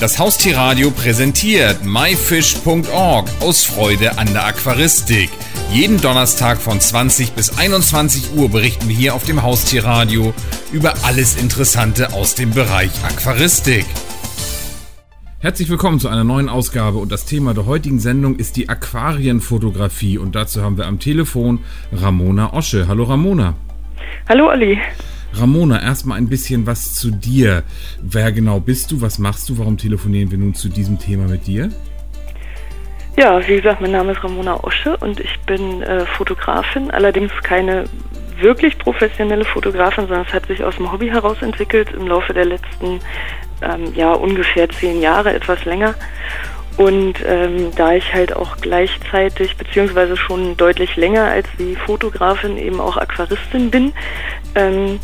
Das Haustierradio präsentiert myfish.org aus Freude an der Aquaristik. Jeden Donnerstag von 20 bis 21 Uhr berichten wir hier auf dem Haustierradio über alles Interessante aus dem Bereich Aquaristik. Herzlich willkommen zu einer neuen Ausgabe und das Thema der heutigen Sendung ist die Aquarienfotografie und dazu haben wir am Telefon Ramona Osche. Hallo Ramona. Hallo Ali. Ramona, erstmal ein bisschen was zu dir. Wer genau bist du? Was machst du? Warum telefonieren wir nun zu diesem Thema mit dir? Ja, wie gesagt, mein Name ist Ramona Osche und ich bin äh, Fotografin, allerdings keine wirklich professionelle Fotografin, sondern es hat sich aus dem Hobby heraus entwickelt im Laufe der letzten ähm, ja ungefähr zehn Jahre, etwas länger. Und ähm, da ich halt auch gleichzeitig, beziehungsweise schon deutlich länger als die Fotografin eben auch Aquaristin bin, ähm,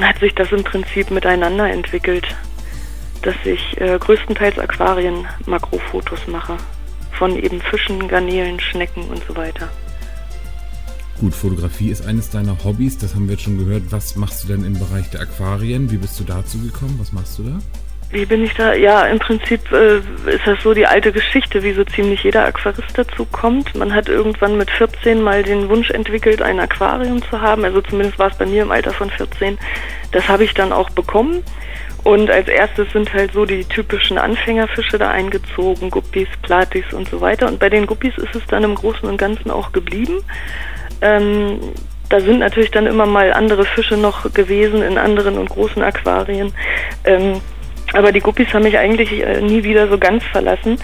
hat sich das im Prinzip miteinander entwickelt, dass ich äh, größtenteils Aquarien Makrofotos mache. Von eben Fischen, Garnelen, Schnecken und so weiter. Gut, Fotografie ist eines deiner Hobbys, das haben wir jetzt schon gehört. Was machst du denn im Bereich der Aquarien? Wie bist du dazu gekommen? Was machst du da? Wie bin ich da? Ja, im Prinzip äh, ist das so die alte Geschichte, wie so ziemlich jeder Aquarist dazu kommt. Man hat irgendwann mit 14 mal den Wunsch entwickelt, ein Aquarium zu haben. Also zumindest war es bei mir im Alter von 14. Das habe ich dann auch bekommen. Und als erstes sind halt so die typischen Anfängerfische da eingezogen, Guppies, Platis und so weiter. Und bei den Guppies ist es dann im Großen und Ganzen auch geblieben. Ähm, da sind natürlich dann immer mal andere Fische noch gewesen in anderen und großen Aquarien. Ähm, aber die Guppies haben mich eigentlich äh, nie wieder so ganz verlassen.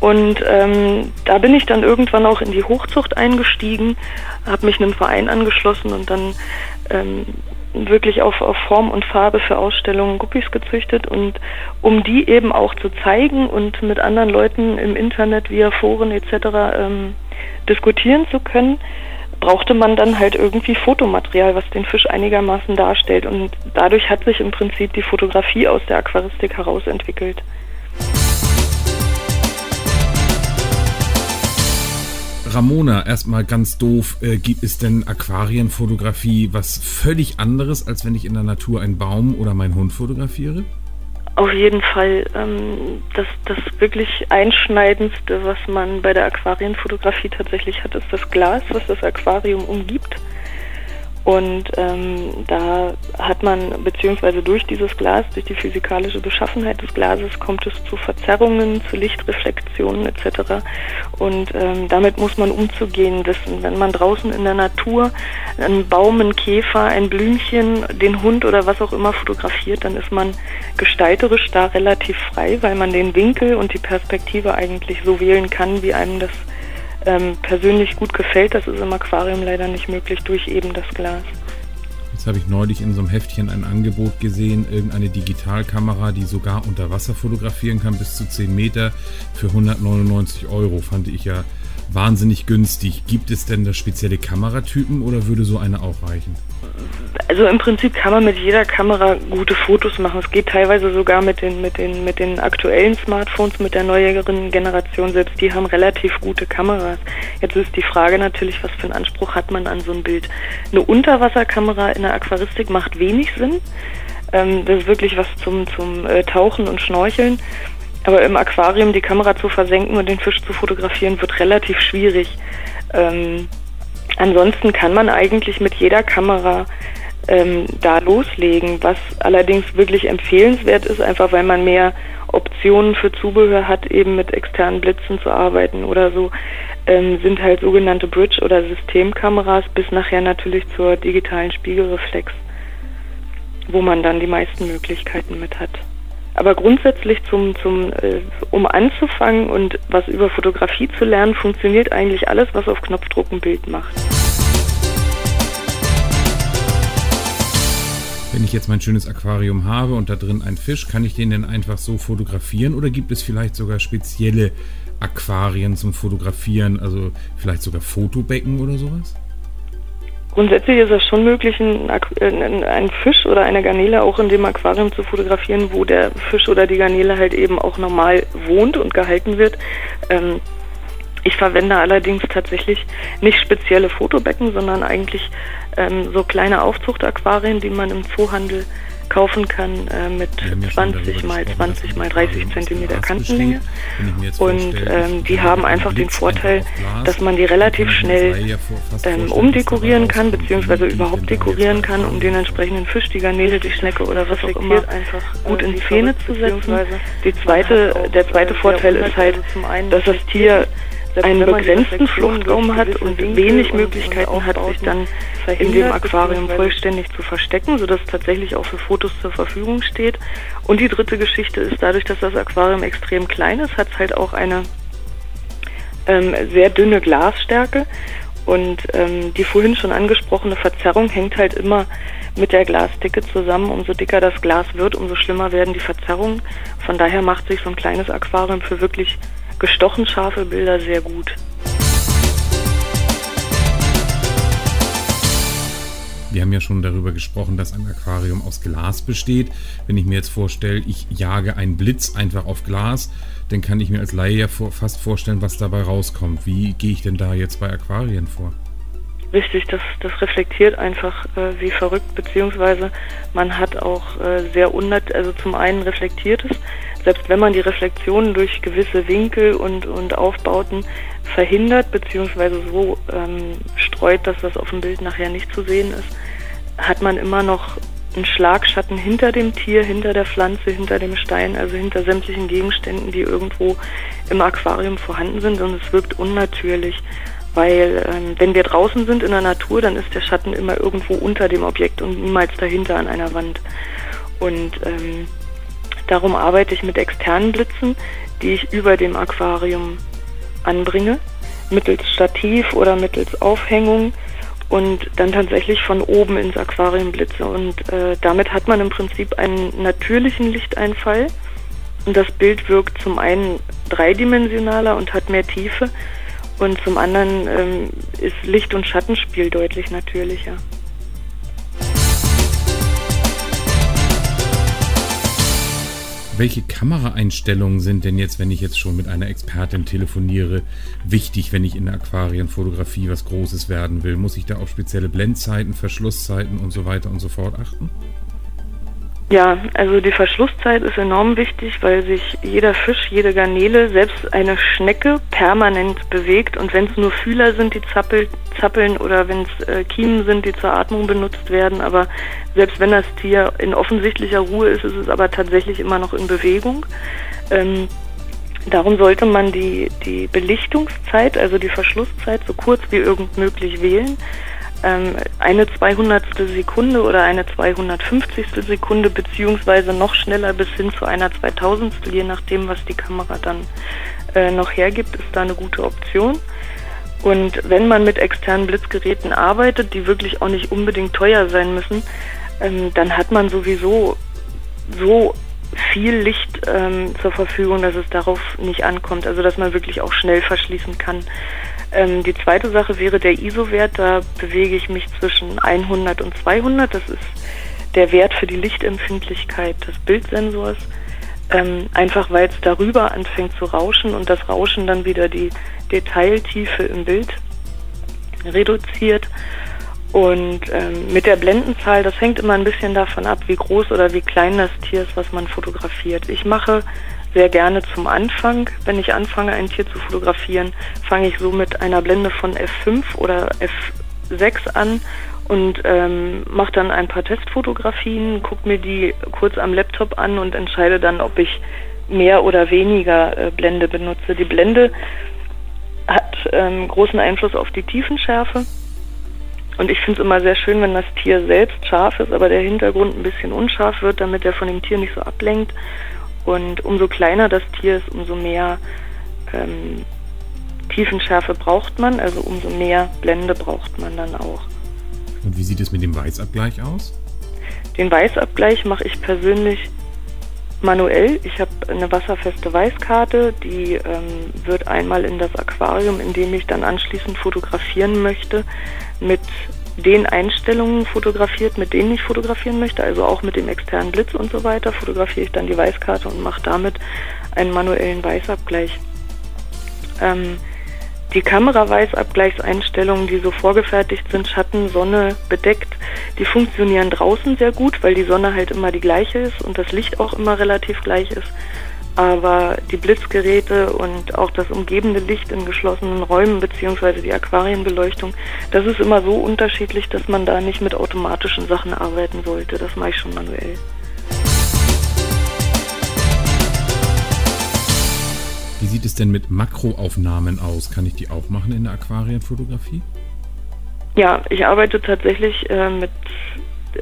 Und ähm, da bin ich dann irgendwann auch in die Hochzucht eingestiegen, habe mich einem Verein angeschlossen und dann ähm, wirklich auf, auf Form und Farbe für Ausstellungen Guppies gezüchtet und um die eben auch zu zeigen und mit anderen Leuten im Internet via Foren etc. Ähm, diskutieren zu können, brauchte man dann halt irgendwie Fotomaterial, was den Fisch einigermaßen darstellt. Und dadurch hat sich im Prinzip die Fotografie aus der Aquaristik herausentwickelt. Ramona, erstmal ganz doof, äh, gibt es denn Aquarienfotografie was völlig anderes, als wenn ich in der Natur einen Baum oder meinen Hund fotografiere? Auf jeden Fall. Ähm, das, das wirklich Einschneidendste, was man bei der Aquarienfotografie tatsächlich hat, ist das Glas, was das Aquarium umgibt. Und ähm, da hat man, beziehungsweise durch dieses Glas, durch die physikalische Beschaffenheit des Glases, kommt es zu Verzerrungen, zu Lichtreflexionen etc. Und ähm, damit muss man umzugehen wissen. Wenn man draußen in der Natur einen Baum, einen Käfer, ein Blümchen, den Hund oder was auch immer fotografiert, dann ist man gestalterisch da relativ frei, weil man den Winkel und die Perspektive eigentlich so wählen kann, wie einem das ähm, persönlich gut gefällt. Das ist im Aquarium leider nicht möglich durch eben das Glas. Jetzt habe ich neulich in so einem Heftchen ein Angebot gesehen, irgendeine Digitalkamera, die sogar unter Wasser fotografieren kann, bis zu 10 Meter für 199 Euro. Fand ich ja wahnsinnig günstig. Gibt es denn da spezielle Kameratypen oder würde so eine auch reichen? Also im Prinzip kann man mit jeder Kamera gute Fotos machen. Es geht teilweise sogar mit den, mit den, mit den aktuellen Smartphones, mit der neueren Generation. Selbst die haben relativ gute Kameras. Jetzt ist die Frage natürlich, was für einen Anspruch hat man an so ein Bild. Eine Unterwasserkamera in der Aquaristik macht wenig Sinn. Ähm, das ist wirklich was zum, zum äh, Tauchen und Schnorcheln. Aber im Aquarium die Kamera zu versenken und den Fisch zu fotografieren, wird relativ schwierig. Ähm, ansonsten kann man eigentlich mit jeder Kamera ähm, da loslegen. Was allerdings wirklich empfehlenswert ist, einfach weil man mehr Optionen für Zubehör hat, eben mit externen Blitzen zu arbeiten oder so, ähm, sind halt sogenannte Bridge- oder Systemkameras bis nachher natürlich zur digitalen Spiegelreflex, wo man dann die meisten Möglichkeiten mit hat. Aber grundsätzlich zum, zum, äh, um anzufangen und was über Fotografie zu lernen, funktioniert eigentlich alles, was auf Knopfdruck ein Bild macht. Wenn ich jetzt mein schönes Aquarium habe und da drin ein Fisch, kann ich den denn einfach so fotografieren oder gibt es vielleicht sogar spezielle Aquarien zum Fotografieren, also vielleicht sogar Fotobecken oder sowas? Grundsätzlich ist es schon möglich, einen, einen, Fisch oder eine Garnele auch in dem Aquarium zu fotografieren, wo der Fisch oder die Garnele halt eben auch normal wohnt und gehalten wird. Ähm, ich verwende allerdings tatsächlich nicht spezielle Fotobecken, sondern eigentlich ähm, so kleine Aufzuchtaquarien, die man im Zoohandel kaufen kann äh, mit ja 20 mal 20 mal 30 Zentimeter Kantenlänge. Und ähm, die haben einfach den Vorteil, dass man die relativ schnell ähm, umdekorieren kann, beziehungsweise überhaupt dekorieren kann, um den entsprechenden Fisch, die Garnele, die Schnecke oder was auch immer einfach gut in Szene zu setzen. Die zweite, der zweite Vorteil ist halt, dass das Tier einen begrenzten Fluchtraum hat und wenig Möglichkeiten hat, sich dann in dem Aquarium vollständig zu verstecken, sodass es tatsächlich auch für Fotos zur Verfügung steht. Und die dritte Geschichte ist, dadurch, dass das Aquarium extrem klein ist, hat es halt auch eine ähm, sehr dünne Glasstärke. Und ähm, die vorhin schon angesprochene Verzerrung hängt halt immer mit der Glasdicke zusammen. Umso dicker das Glas wird, umso schlimmer werden die Verzerrungen. Von daher macht sich so ein kleines Aquarium für wirklich gestochen scharfe Bilder sehr gut. Wir haben ja schon darüber gesprochen, dass ein Aquarium aus Glas besteht. Wenn ich mir jetzt vorstelle, ich jage einen Blitz einfach auf Glas, dann kann ich mir als Laie ja fast vorstellen, was dabei rauskommt. Wie gehe ich denn da jetzt bei Aquarien vor? Richtig, das, das reflektiert einfach äh, wie verrückt, beziehungsweise man hat auch äh, sehr unnat, also zum einen reflektiert es, selbst wenn man die Reflexionen durch gewisse Winkel und, und Aufbauten verhindert, beziehungsweise so ähm, streut, dass das auf dem Bild nachher nicht zu sehen ist, hat man immer noch einen Schlagschatten hinter dem Tier, hinter der Pflanze, hinter dem Stein, also hinter sämtlichen Gegenständen, die irgendwo im Aquarium vorhanden sind und es wirkt unnatürlich. Weil ähm, wenn wir draußen sind in der Natur, dann ist der Schatten immer irgendwo unter dem Objekt und niemals dahinter an einer Wand. Und ähm, darum arbeite ich mit externen Blitzen, die ich über dem Aquarium anbringe, mittels Stativ oder mittels Aufhängung und dann tatsächlich von oben ins Aquarium blitze. Und äh, damit hat man im Prinzip einen natürlichen Lichteinfall. Und das Bild wirkt zum einen dreidimensionaler und hat mehr Tiefe und zum anderen ähm, ist Licht- und Schattenspiel deutlich natürlicher. Welche Kameraeinstellungen sind denn jetzt, wenn ich jetzt schon mit einer Expertin telefoniere, wichtig, wenn ich in der Aquarienfotografie was Großes werden will? Muss ich da auf spezielle Blendzeiten, Verschlusszeiten und so weiter und so fort achten? Ja, also die Verschlusszeit ist enorm wichtig, weil sich jeder Fisch, jede Garnele, selbst eine Schnecke permanent bewegt. Und wenn es nur Fühler sind, die zappel, zappeln oder wenn es äh, Kiemen sind, die zur Atmung benutzt werden, aber selbst wenn das Tier in offensichtlicher Ruhe ist, ist es aber tatsächlich immer noch in Bewegung. Ähm, darum sollte man die, die Belichtungszeit, also die Verschlusszeit, so kurz wie irgend möglich wählen eine 200. Sekunde oder eine 250. Sekunde beziehungsweise noch schneller bis hin zu einer 2000. je nachdem, was die Kamera dann äh, noch hergibt, ist da eine gute Option. Und wenn man mit externen Blitzgeräten arbeitet, die wirklich auch nicht unbedingt teuer sein müssen, ähm, dann hat man sowieso so viel Licht ähm, zur Verfügung, dass es darauf nicht ankommt. Also dass man wirklich auch schnell verschließen kann. Ähm, die zweite Sache wäre der ISO-Wert. Da bewege ich mich zwischen 100 und 200. Das ist der Wert für die Lichtempfindlichkeit des Bildsensors. Ähm, einfach weil es darüber anfängt zu rauschen und das Rauschen dann wieder die Detailtiefe im Bild reduziert. Und ähm, mit der Blendenzahl, das hängt immer ein bisschen davon ab, wie groß oder wie klein das Tier ist, was man fotografiert. Ich mache sehr gerne zum Anfang. Wenn ich anfange, ein Tier zu fotografieren, fange ich so mit einer Blende von F5 oder F6 an und ähm, mache dann ein paar Testfotografien, gucke mir die kurz am Laptop an und entscheide dann, ob ich mehr oder weniger äh, Blende benutze. Die Blende hat ähm, großen Einfluss auf die Tiefenschärfe. Und ich finde es immer sehr schön, wenn das Tier selbst scharf ist, aber der Hintergrund ein bisschen unscharf wird, damit er von dem Tier nicht so ablenkt. Und umso kleiner das Tier ist, umso mehr ähm, Tiefenschärfe braucht man, also umso mehr Blende braucht man dann auch. Und wie sieht es mit dem Weißabgleich aus? Den Weißabgleich mache ich persönlich manuell. Ich habe eine wasserfeste Weißkarte, die ähm, wird einmal in das Aquarium, in dem ich dann anschließend fotografieren möchte, mit den Einstellungen fotografiert, mit denen ich fotografieren möchte, also auch mit dem externen Blitz und so weiter, fotografiere ich dann die Weißkarte und mache damit einen manuellen Weißabgleich. Ähm, Die Kameraweißabgleichseinstellungen, die so vorgefertigt sind, Schatten, Sonne, bedeckt, die funktionieren draußen sehr gut, weil die Sonne halt immer die gleiche ist und das Licht auch immer relativ gleich ist. Aber die Blitzgeräte und auch das umgebende Licht in geschlossenen Räumen beziehungsweise die Aquarienbeleuchtung, das ist immer so unterschiedlich, dass man da nicht mit automatischen Sachen arbeiten sollte. Das mache ich schon manuell. Wie sieht es denn mit Makroaufnahmen aus? Kann ich die auch machen in der Aquarienfotografie? Ja, ich arbeite tatsächlich äh, mit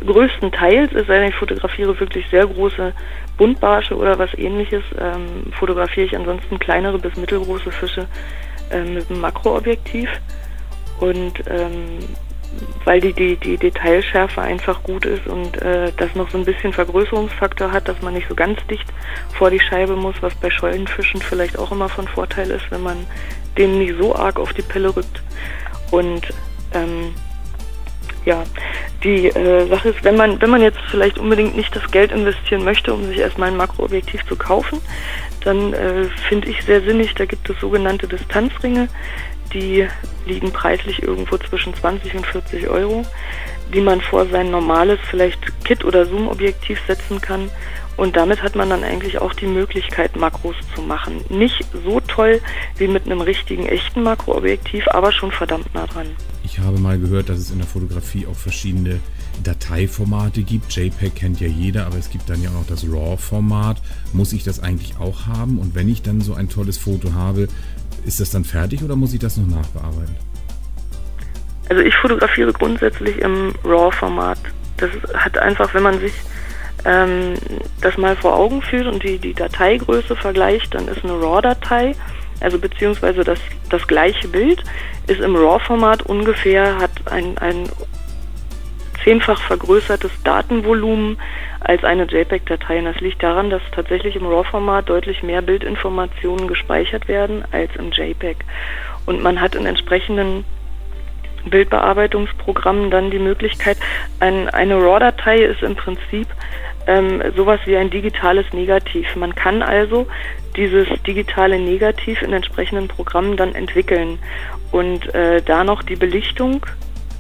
größtenteils, es sei denn, ich fotografiere wirklich sehr große Buntbarsche oder was ähnliches, ähm, fotografiere ich ansonsten kleinere bis mittelgroße Fische äh, mit einem Makroobjektiv. Und ähm, weil die, die, die Detailschärfe einfach gut ist und äh, das noch so ein bisschen Vergrößerungsfaktor hat, dass man nicht so ganz dicht vor die Scheibe muss, was bei Schollenfischen vielleicht auch immer von Vorteil ist, wenn man denen nicht so arg auf die Pelle rückt. Und ähm, ja, die äh, Sache ist, wenn man, wenn man jetzt vielleicht unbedingt nicht das Geld investieren möchte, um sich erstmal ein Makroobjektiv zu kaufen, dann äh, finde ich sehr sinnig, da gibt es sogenannte Distanzringe, die liegen preislich irgendwo zwischen 20 und 40 Euro, die man vor sein normales, vielleicht Kit- oder Zoom-Objektiv setzen kann. Und damit hat man dann eigentlich auch die Möglichkeit, Makros zu machen. Nicht so toll wie mit einem richtigen, echten Makroobjektiv, aber schon verdammt nah dran. Ich habe mal gehört, dass es in der Fotografie auch verschiedene Dateiformate gibt. JPEG kennt ja jeder, aber es gibt dann ja auch noch das RAW-Format. Muss ich das eigentlich auch haben? Und wenn ich dann so ein tolles Foto habe, ist das dann fertig oder muss ich das noch nachbearbeiten? Also ich fotografiere grundsätzlich im RAW-Format. Das hat einfach, wenn man sich ähm, das mal vor Augen führt und die, die Dateigröße vergleicht, dann ist eine RAW-Datei, also beziehungsweise das, das gleiche Bild, ist im RAW-Format ungefähr, hat ein, ein zehnfach vergrößertes Datenvolumen als eine JPEG-Datei. Und das liegt daran, dass tatsächlich im RAW-Format deutlich mehr Bildinformationen gespeichert werden als im JPEG. Und man hat in entsprechenden Bildbearbeitungsprogrammen dann die Möglichkeit, ein, eine RAW-Datei ist im Prinzip ähm, sowas wie ein digitales Negativ. Man kann also dieses digitale Negativ in entsprechenden Programmen dann entwickeln und äh, da noch die Belichtung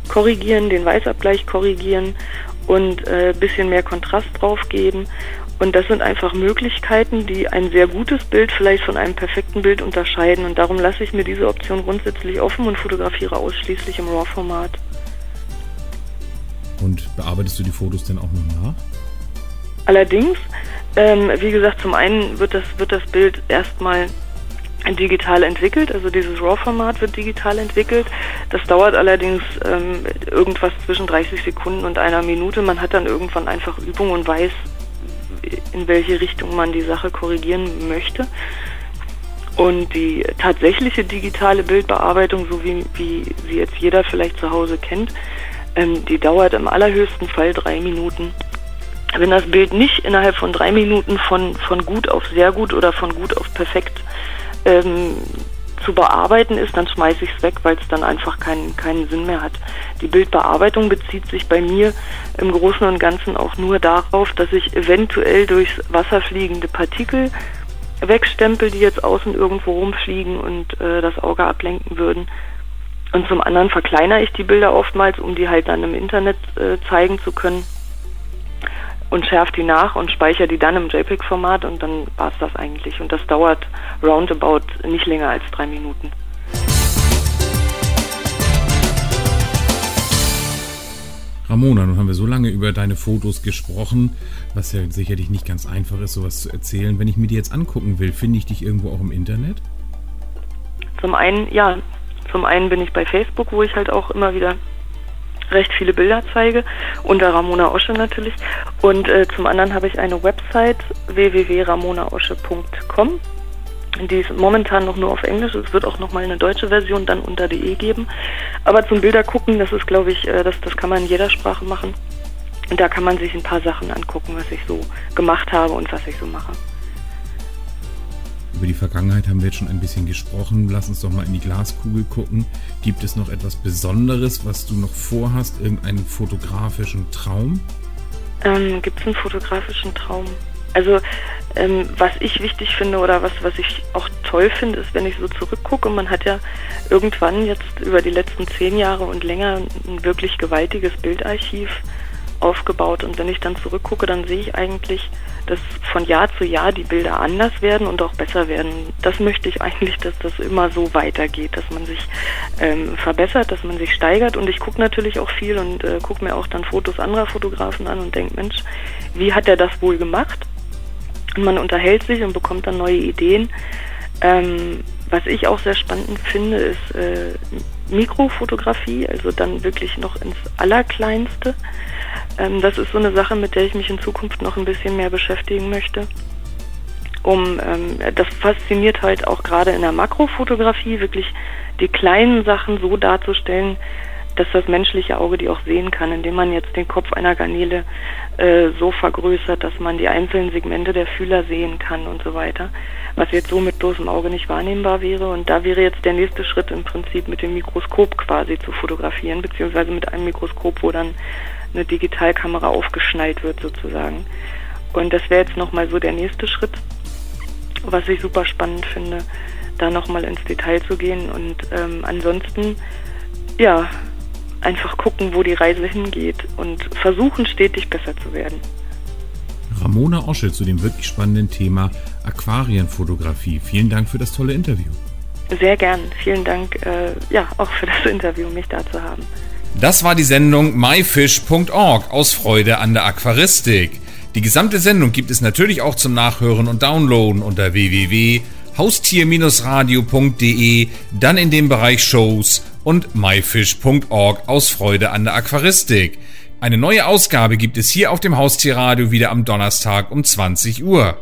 korrigieren, den Weißabgleich korrigieren und ein äh, bisschen mehr Kontrast drauf geben. Und das sind einfach Möglichkeiten, die ein sehr gutes Bild vielleicht von einem perfekten Bild unterscheiden. Und darum lasse ich mir diese Option grundsätzlich offen und fotografiere ausschließlich im RAW-Format. Und bearbeitest du die Fotos denn auch noch nach? Allerdings, ähm, wie gesagt, zum einen wird das, wird das Bild erstmal digital entwickelt, also dieses RAW-Format wird digital entwickelt. Das dauert allerdings ähm, irgendwas zwischen 30 Sekunden und einer Minute. Man hat dann irgendwann einfach Übung und weiß, in welche Richtung man die Sache korrigieren möchte. Und die tatsächliche digitale Bildbearbeitung, so wie, wie sie jetzt jeder vielleicht zu Hause kennt, ähm, die dauert im allerhöchsten Fall drei Minuten. Wenn das Bild nicht innerhalb von drei Minuten von, von gut auf sehr gut oder von gut auf perfekt ähm, zu bearbeiten ist, dann schmeiße ich es weg, weil es dann einfach keinen, keinen Sinn mehr hat. Die Bildbearbeitung bezieht sich bei mir im Großen und Ganzen auch nur darauf, dass ich eventuell durchs Wasser fliegende Partikel wegstempel, die jetzt außen irgendwo rumfliegen und äh, das Auge ablenken würden. Und zum anderen verkleinere ich die Bilder oftmals, um die halt dann im Internet äh, zeigen zu können und schärfe die nach und speichere die dann im JPEG-Format und dann war es das eigentlich. Und das dauert roundabout nicht länger als drei Minuten. Ramona, nun haben wir so lange über deine Fotos gesprochen, was ja sicherlich nicht ganz einfach ist, sowas zu erzählen. Wenn ich mir die jetzt angucken will, finde ich dich irgendwo auch im Internet? Zum einen, ja. Zum einen bin ich bei Facebook, wo ich halt auch immer wieder recht viele Bilder zeige, unter Ramona Osche natürlich. Und äh, zum anderen habe ich eine Website www.ramonaosche.com. Die ist momentan noch nur auf Englisch. Es wird auch noch mal eine deutsche Version dann unter DE geben. Aber zum Bilder gucken, das ist, glaube ich, äh, das, das kann man in jeder Sprache machen. Und da kann man sich ein paar Sachen angucken, was ich so gemacht habe und was ich so mache. Über die Vergangenheit haben wir jetzt schon ein bisschen gesprochen. Lass uns doch mal in die Glaskugel gucken. Gibt es noch etwas Besonderes, was du noch vorhast? Irgendeinen fotografischen Traum? Ähm, Gibt es einen fotografischen Traum? Also Ähm, was ich wichtig finde oder was, was ich auch toll finde, ist, wenn ich so zurückgucke, man hat ja irgendwann jetzt über die letzten zehn Jahre und länger ein wirklich gewaltiges Bildarchiv aufgebaut. Und wenn ich dann zurückgucke, dann sehe ich eigentlich, dass von Jahr zu Jahr die Bilder anders werden und auch besser werden. Das möchte ich eigentlich, dass das immer so weitergeht, dass man sich ähm, verbessert, dass man sich steigert. Und ich gucke natürlich auch viel und äh, gucke mir auch dann Fotos anderer Fotografen an und denke, Mensch, wie hat er das wohl gemacht? Und man unterhält sich und bekommt dann neue Ideen. Ähm, was ich auch sehr spannend finde, ist äh, Mikrofotografie, also dann wirklich noch ins Allerkleinste. Ähm, das ist so eine Sache, mit der ich mich in Zukunft noch ein bisschen mehr beschäftigen möchte. Um, ähm, das fasziniert halt auch gerade in der Makrofotografie, wirklich die kleinen Sachen so darzustellen, dass das menschliche Auge die auch sehen kann, indem man jetzt den Kopf einer Garnele äh, so vergrößert, dass man die einzelnen Segmente der Fühler sehen kann und so weiter, was jetzt so mit bloßem Auge nicht wahrnehmbar wäre. Und da wäre jetzt der nächste Schritt im Prinzip mit dem Mikroskop quasi zu fotografieren, beziehungsweise mit einem Mikroskop, wo dann eine Digitalkamera aufgeschnallt wird sozusagen. Und das wäre jetzt nochmal so der nächste Schritt, was ich super spannend finde, da nochmal ins Detail zu gehen. Und ähm, ansonsten, ja, einfach gucken, wo die Reise hingeht und versuchen stetig besser zu werden. Ramona Osche zu dem wirklich spannenden Thema Aquarienfotografie. Vielen Dank für das tolle Interview. Sehr gern. Vielen Dank, äh, ja, auch für das Interview, mich da zu haben. Das war die Sendung myfish.org aus Freude an der Aquaristik. Die gesamte Sendung gibt es natürlich auch zum Nachhören und Downloaden unter www.haustier-radio.de, dann in dem Bereich Shows und myfish.org aus Freude an der Aquaristik. Eine neue Ausgabe gibt es hier auf dem Haustierradio wieder am Donnerstag um 20 Uhr.